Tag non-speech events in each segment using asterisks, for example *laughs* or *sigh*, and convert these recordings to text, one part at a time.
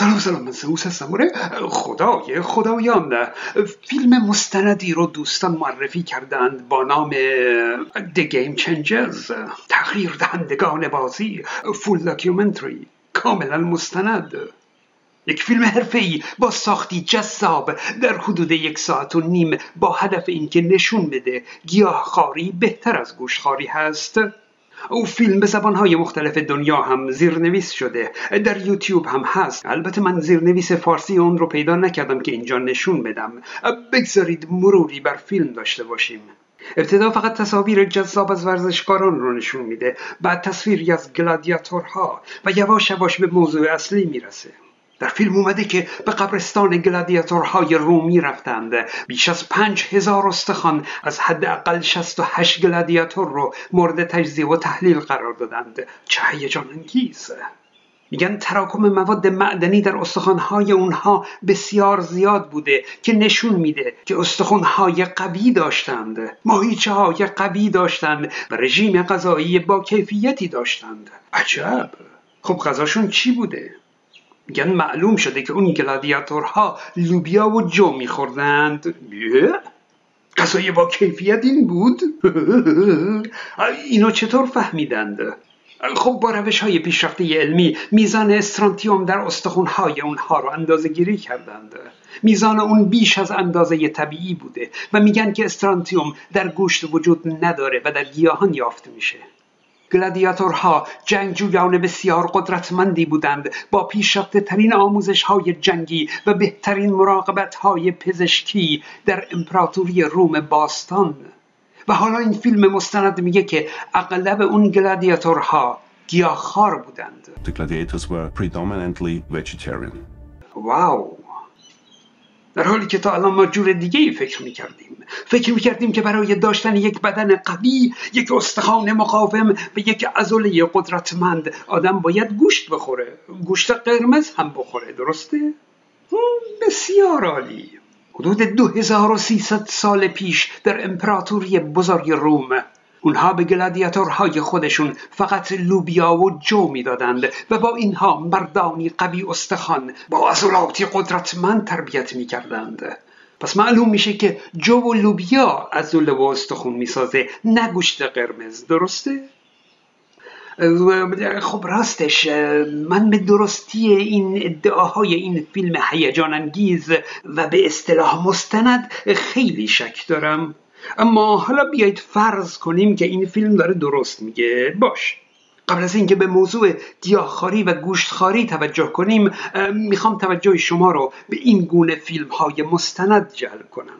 سلام سلام من سوس هستم آره خدای خدایان. فیلم مستندی رو دوستان معرفی کردند با نام The Game Changers تغییر دهندگان بازی فول داکیومنتری کاملا مستند. یک فیلم حرفه‌ای با ساختی جذاب در حدود یک ساعت و نیم با هدف اینکه نشون بده گیاهخواری بهتر از گوشخواری هست. او فیلم به زبانهای مختلف دنیا هم زیرنویس شده. در یوتیوب هم هست. البته من زیرنویس فارسی اون رو پیدا نکردم که اینجا نشون بدم. بگذارید مروری بر فیلم داشته باشیم. ابتدا فقط تصاویر جذاب از ورزشکاران رو نشون میده. بعد تصویری از گلادیاتورها و یواش یواش به موضوع اصلی می‌رسه. در فیلم اومده که به قبرستان گلادیاتورهای رومی رفتند. بیش از پنج هزار استخوان از حداقل 68 گلادیاتور رو مورد تجزیه و تحلیل قرار دادند. چه هیجان انگیز. میگن تراکم مواد معدنی در استخوانهای اونها بسیار زیاد بوده که نشون میده که استخوانهای قوی داشتند. ماهیچه های قوی داشتند و رژیم غذایی با کیفیتی داشتند. عجب! خب غذاشون چی بوده؟ میگن معلوم شده که اون گلادیاتورها لوبیا و جو میخوردند. غذای با کیفیت این بود؟ *laughs* اینو چطور فهمیدند؟ خب با روش های پیشرفته علمی میزان استرانتیوم در استخونهای اونها رو اندازه گیری کردند. میزان اون بیش از اندازه طبیعی بوده و میگن که استرانتیوم در گوشت وجود نداره و در گیاهان یافته میشه. گلادیاتورها جنگجویان بسیار قدرتمندی بودند با پیشرفته ترین آموزش های جنگی و بهترین مراقبت های پزشکی در امپراتوری روم باستان و حالا این فیلم مستند میگه که اغلب اون گلادیاتورها گیاهخوار بودند. The gladiators were predominantly vegetarian. واو در حالی که تا الان ما جور دیگه ای فکر می‌کردیم. فکر می‌کردیم که برای داشتن یک بدن قوی یک استخوان مقاوم و یک عضله قدرتمند آدم باید گوشت بخوره. گوشت قرمز هم بخوره درسته؟ بسیار عالی. حدود 2300 سال پیش در امپراتوری بزرگ روم اونها به گلادیاتورهای خودشون فقط لوبیا و جو می‌دادند و با اینها مردانی قوی استخوان با عضلاتی قدرتمند تربیت می‌کردند. پس معلوم میشه که جو و لوبیا عضله و استخون می‌سازه نه گوشت قرمز درسته؟ خب راستش من به درستی این ادعاهای این فیلم هیجان انگیز و به اصطلاح مستند خیلی شک دارم. اما حالا بیایید فرض کنیم که این فیلم داره درست میگه. باش. قبل از اینکه به موضوع گیاهخواری و گوشتخواری توجه کنیم می‌خوام توجه شما رو به این گونه فیلم های مستند جلب کنم.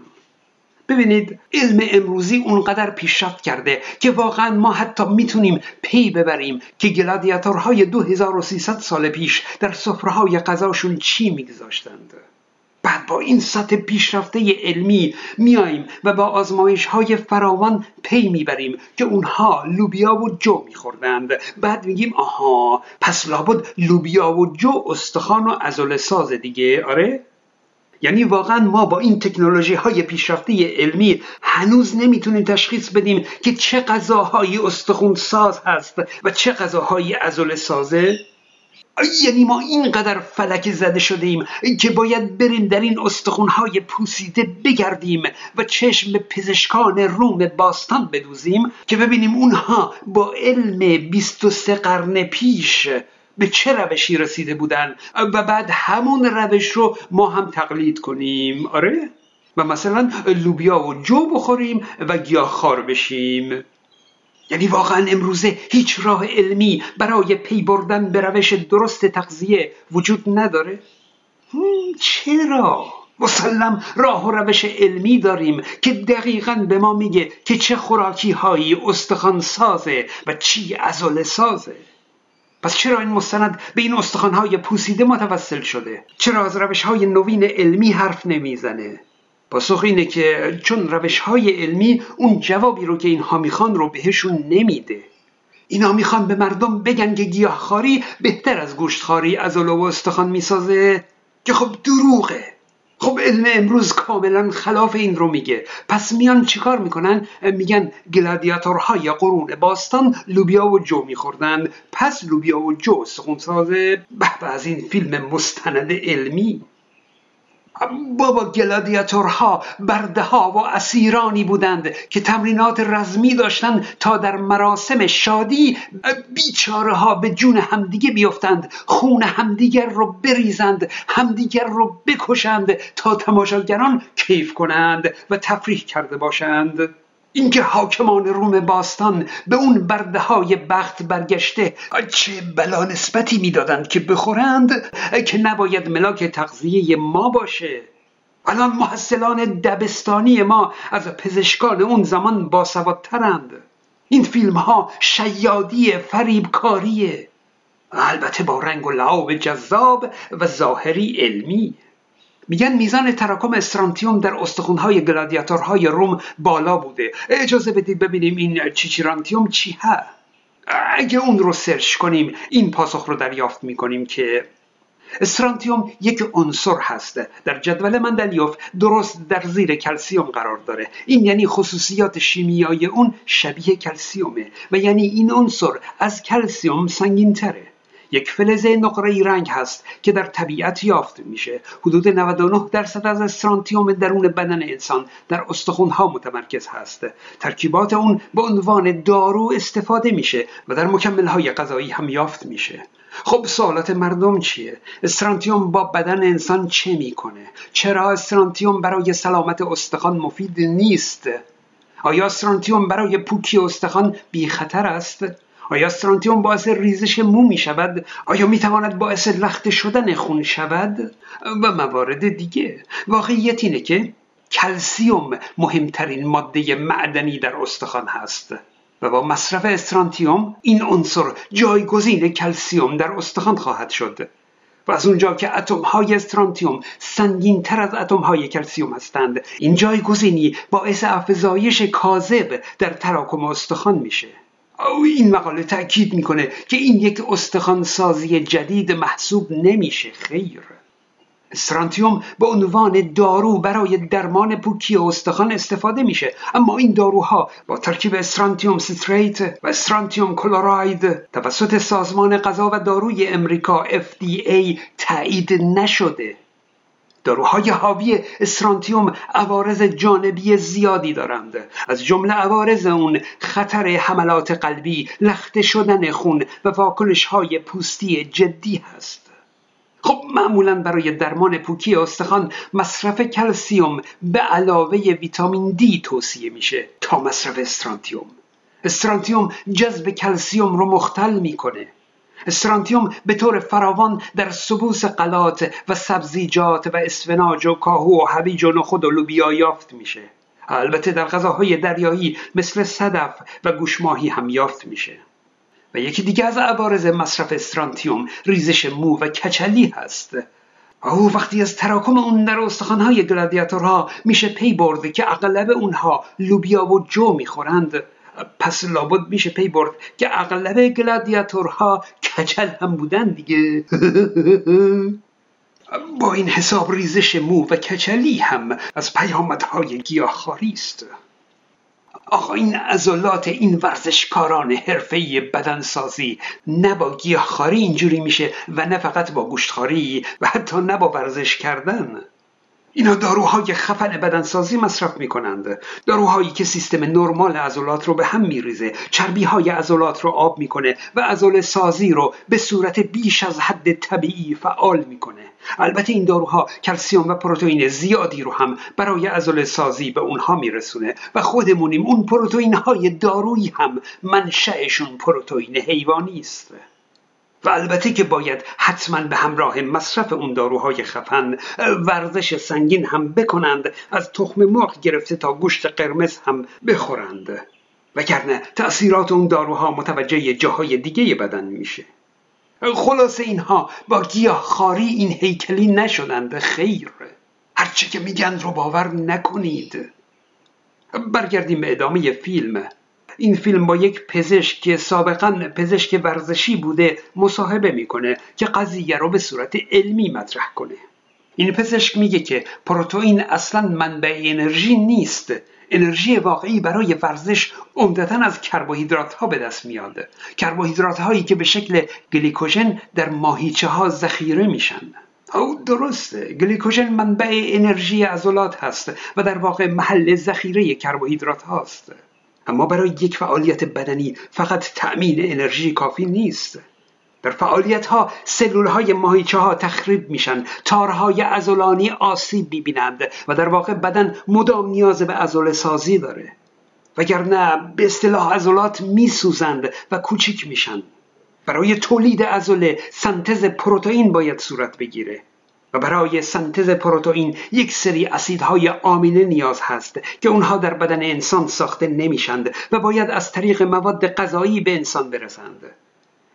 ببینید علم امروزی اونقدر پیشرفت کرده که واقعا ما حتی می‌تونیم پی ببریم که گلادیاتورهای 2300 سال پیش در سفره‌های غذاشون چی میگذاشتند. بعد با این سطح پیشرفته علمی میاییم و با آزمایش های فراوان پی می‌بریم که اونها لوبیا و جو میخوردند. بعد میگیم آها پس لابد لوبیا و جو استخوان و ازول ساز دیگه. آره؟ یعنی واقعا ما با این تکنولوژی های پیشرفته علمی هنوز نمی‌تونیم تشخیص بدیم که چه غذاهایی استخون ساز هست و چه غذاهایی ازول سازه یعنی ما اینقدر فلک زده شده ایم که باید بریم در این استخونهای پوسیده بگردیم و چشم پزشکان روم باستان بدوزیم که ببینیم اونها با علم 23 قرن پیش به چه روشی رسیده بودن و بعد همون روش رو ما هم تقلید کنیم آره؟ و مثلا لوبیا و جو بخوریم و گیاهخوار بشیم یعنی واقعا امروزه هیچ راه علمی برای پی بردن به روش درست تغذیه وجود نداره؟ چرا؟ مسلم راه و روش علمی داریم که دقیقا به ما میگه که چه خوراکی هایی استخوان سازه و چی ازول سازه پس چرا این مستند به این استخوانهای پوسیده متوسل شده؟ چرا از روش های نوین علمی حرف نمی‌زنه؟ پاسخ اینه که چون روش های علمی اون جوابی رو که اینها می‌خوان رو بهشون نمیده. اینا می‌خوان به مردم بگن که گیاهخواری بهتر از گوشتخواری از و استخوان می‌سازه که خب دروغه. خب علم امروز کاملا خلاف این رو میگه. پس میان چیکار می‌کنن؟ میگن گلادیاتورهای قرون باستان لوبیا و جو میخوردن. پس لوبیا و جو سخونسازه به از این فیلم مستند علمی. بابا گلادیاتورها برده ها و اسیرانی بودند که تمرینات رزمی داشتند تا در مراسم شادی بیچاره ها به جون همدیگه بیفتند خون همدیگر رو بریزند همدیگر رو بکشند تا تماشاگران کیف کنند و تفریح کرده باشند. اینکه حاکمان روم باستان به اون برده های بخت برگشته چه بلا نسبتی می‌دادند که بخورند که نباید ملاک تغذیه ما باشه. الان محصلان دبستانی ما از پزشکان اون زمان باسوادترند. این فیلم ها شیادی فریبکاریه. البته با رنگ و لعاب جذاب و ظاهری علمی. میگن میزان تراکم استرانتیوم در استخونهای گلادیاتورهای روم بالا بوده. اجازه بدید ببینیم این چیچیرانتیوم چی ها. اگه اون رو سرچ کنیم این پاسخ رو دریافت می‌کنیم که استرانتیوم یک عنصر هست. در جدول مندلیوف درست در زیر کلسیوم قرار داره. این یعنی خصوصیات شیمیایی اون شبیه کلسیومه و یعنی این عنصر از کلسیوم سنگین تره یک فلز نقره رنگ هست که در طبیعت یافت میشه حدود 99 درصد از استرانتیوم درون بدن انسان در استخونها متمرکز هست ترکیبات اون به عنوان دارو استفاده میشه و در مکملهای غذایی هم یافت میشه خب سوالات مردم چیه؟ استرانتیوم با بدن انسان چه می‌کنه؟ چرا استرانتیوم برای سلامت استخوان مفید نیست؟ آیا استرانتیوم برای پوکی استخوان بی خطر است؟ آیا استرانتیوم باعث ریزش مو می شود؟ آیا می تواند باعث لخته شدن خون شود؟ و موارد دیگه واقعیت اینه که کلسیوم مهمترین ماده معدنی در استخوان هست و با مصرف استرانتیوم این عنصر جایگزین کلسیوم در استخوان خواهد شد و از اونجا که اتم های استرانتیوم سنگین تر از اتم های کلسیوم هستند این جایگزینی باعث افزایش کاذب در تراکم استخوان میشه او این مقاله تاکید می‌کنه که این یک استخوان سازی جدید محسوب نمیشه خیر. استرانتیوم به عنوان دارو برای درمان پوکی استخوان استفاده میشه. اما این داروها با ترکیب استرانتیوم citrate و استرانتیوم chloride توسط سازمان غذا و داروی امریکا FDA تایید نشده. داروهای حاوی استرانتیوم عوارض جانبی زیادی دارند. از جمله عوارض اون خطر حملات قلبی لخته شدن خون و واکنش های پوستی جدی هست. خب معمولا برای درمان پوکی استخوان مصرف کلسیوم به علاوه ویتامین دی توصیه میشه تا مصرف استرانتیوم. استرانتیوم جذب کلسیوم رو مختل می‌کنه. استرانتیوم به طور فراوان در سبوس قلات و سبزیجات و اسفناج و کاهو و هویج و نخود و لوبیا یافت میشه. البته در غذاهای دریایی مثل صدف و گوشماهی هم یافت میشه. و یکی دیگه از عوارض مصرف استرانتیوم ریزش مو و کچلی هست. و وقتی از تراکم اون در استخوانهای گلادیاتورها میشه پی برده که اغلب اونها لوبیا و جو می‌خورند. پس لابد میشه پی برد. که اغلب گلادیاتورها کچل هم بودن دیگه. با این حساب ریزش مو و کچلی هم از پیامدهای گیاهخواری است. آقا این عضلات این ورزشکاران حرفه‌ای بدنسازی نه با گیاهخواری اینجوری میشه و نه فقط با گوشتخواری و حتی نه با ورزش کردن. اینا داروهای خفن بدنسازی مصرف می‌کنند. داروهایی که سیستم نرمال عضلات رو به هم میریزه. چربی های عضلات رو آب می‌کنه و عضل سازی رو به صورت بیش از حد طبیعی فعال می‌کنه. البته این داروها کلسیوم و پروتئین زیادی رو هم برای عضل سازی به اونها میرسونه و خودمونیم اون پروتئین های دارویی هم منشأشون پروتئین حیوانی است. و البته که باید حتما به همراه مصرف اون داروهای خفن ورزش سنگین هم بکنند از تخم مرغ گرفته تا گوشت قرمز هم بخورند. وگرنه تأثیرات اون داروها متوجه جاهای دیگه بدن میشه. خلاصه اینها با گیاهخواری این هیکلی نشدند خیر. هرچه که میگن رو باور نکنید. برگردیم به ادامه فیلم. این فیلم با یک پزشک که سابقا پزشک ورزشی بوده مصاحبه می‌کنه که قضیه رو به صورت علمی مطرح کنه. این پزشک میگه که پروتئین اصلا منبع انرژی نیست. انرژی واقعی برای ورزش عمدتا از کربوهیدرات ها به دست میاد. کربوهیدرات هایی که به شکل گلیکوژن در ماهیچه ها ذخیره میشن. او درسته گلیکوژن منبع انرژی عضلات هست و در واقع محل ذخیره کربوهیدرات هاست. اما برای یک فعالیت بدنی فقط تأمین انرژی کافی نیست. در فعالیت ها سلول های ماهیچه ها تخریب میشن تارهای ازولانی آسیب می‌بینند و در واقع بدن مدام نیاز به ازول سازی داره. وگرنه به اصطلاح عضلات میسوزند و کوچیک میشن. برای تولید ازوله سنتز پروتئین باید صورت بگیره. و برای سنتز پروتئین یک سری اسیدهای آمینه نیاز هست که اونها در بدن انسان ساخته نمیشند و باید از طریق مواد غذایی به انسان برسند.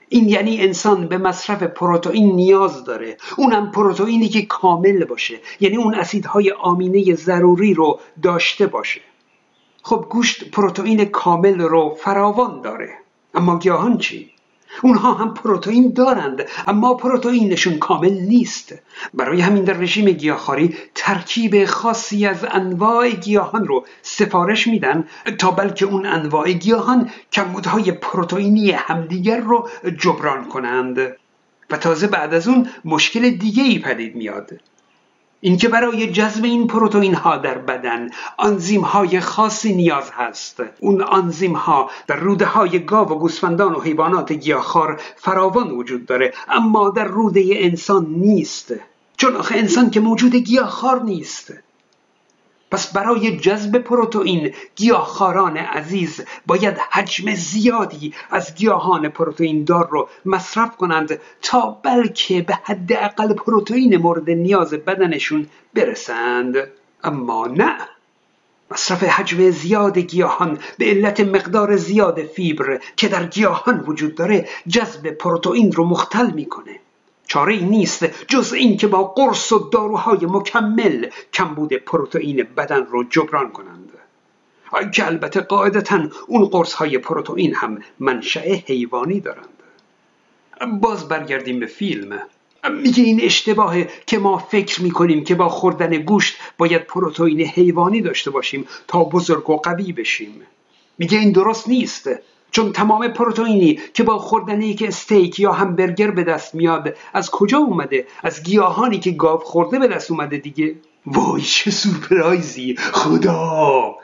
این یعنی انسان به مصرف پروتئین نیاز داره. اونم پروتئینی که کامل باشه. یعنی اون اسیدهای آمینه ضروری رو داشته باشه. خب گوشت پروتئین کامل رو فراوان داره. اما گیاهان چی؟ اونها هم پروتئین دارند اما پروتئینشون کامل نیست. برای همین در رژیم گیاهخواری ترکیب خاصی از انواع گیاهان رو سفارش میدن تا بلکه اون انواع گیاهان کمبودهای پروتئینی همدیگر رو جبران کنند. و تازه بعد از اون مشکل دیگه ای پدید میاد. اینکه برای جذب این پروتئین ها در بدن آنزیم های خاصی نیاز هست. اون آنزیم ها در روده های گاو و گوسفندان و حیوانات گیاهخوار فراوان وجود داره اما در روده انسان نیست. چون آخه انسان که موجود گیاهخوار نیست. پس برای جذب پروتئین گیاهخواران عزیز باید حجم زیادی از گیاهان پروتئین دار رو مصرف کنند تا بلکه به حداقل پروتئین مورد نیاز بدنشون برسند. اما نه. مصرف حجم زیاد گیاهان به علت مقدار زیاد فیبر که در گیاهان وجود داره جذب پروتئین رو مختل می‌کنه. چاره ای نیست جز اینکه با قرص و داروهای مکمل کمبود پروتئین بدن رو جبران کنند. که البته قاعدتا اون قرص های پروتئین هم منشأ حیوانی دارند. باز برگردیم به فیلم. میگه این اشتباهه که ما فکر می‌کنیم که با خوردن گوشت باید پروتئین حیوانی داشته باشیم تا بزرگ و قوی بشیم. میگه این درست نیست. چون تمام پروتئینی که با خوردن یک استیک یا همبرگر به دست میاد از کجا اومده؟ از گیاهانی که گاو خورده به دست اومده دیگه؟ وای چه سورپرایزی خدا!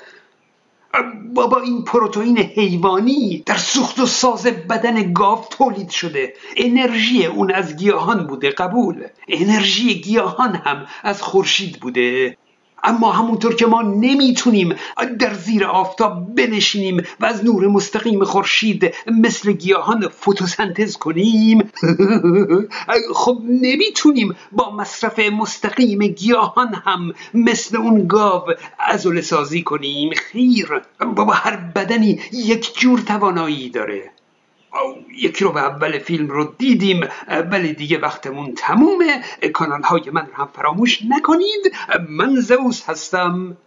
بابا این پروتئین حیوانی در سوخت و ساز بدن گاو تولید شده. انرژی اون از گیاهان بوده قبول. انرژی گیاهان هم از خورشید بوده. اما همونطور که ما نمی‌تونیم در زیر آفتاب بنشینیم و از نور مستقیم خورشید مثل گیاهان فتوسنتز کنیم *laughs* خب نمی‌تونیم با مصرف مستقیم گیاهان هم مثل اون گاو ازول سازی کنیم. خیر بابا هر بدنی یک جور توانایی داره. یکی رو به اول فیلم رو دیدیم ولی دیگه وقتمون تمومه. کانال های من رو هم فراموش نکنید. من زوس هستم.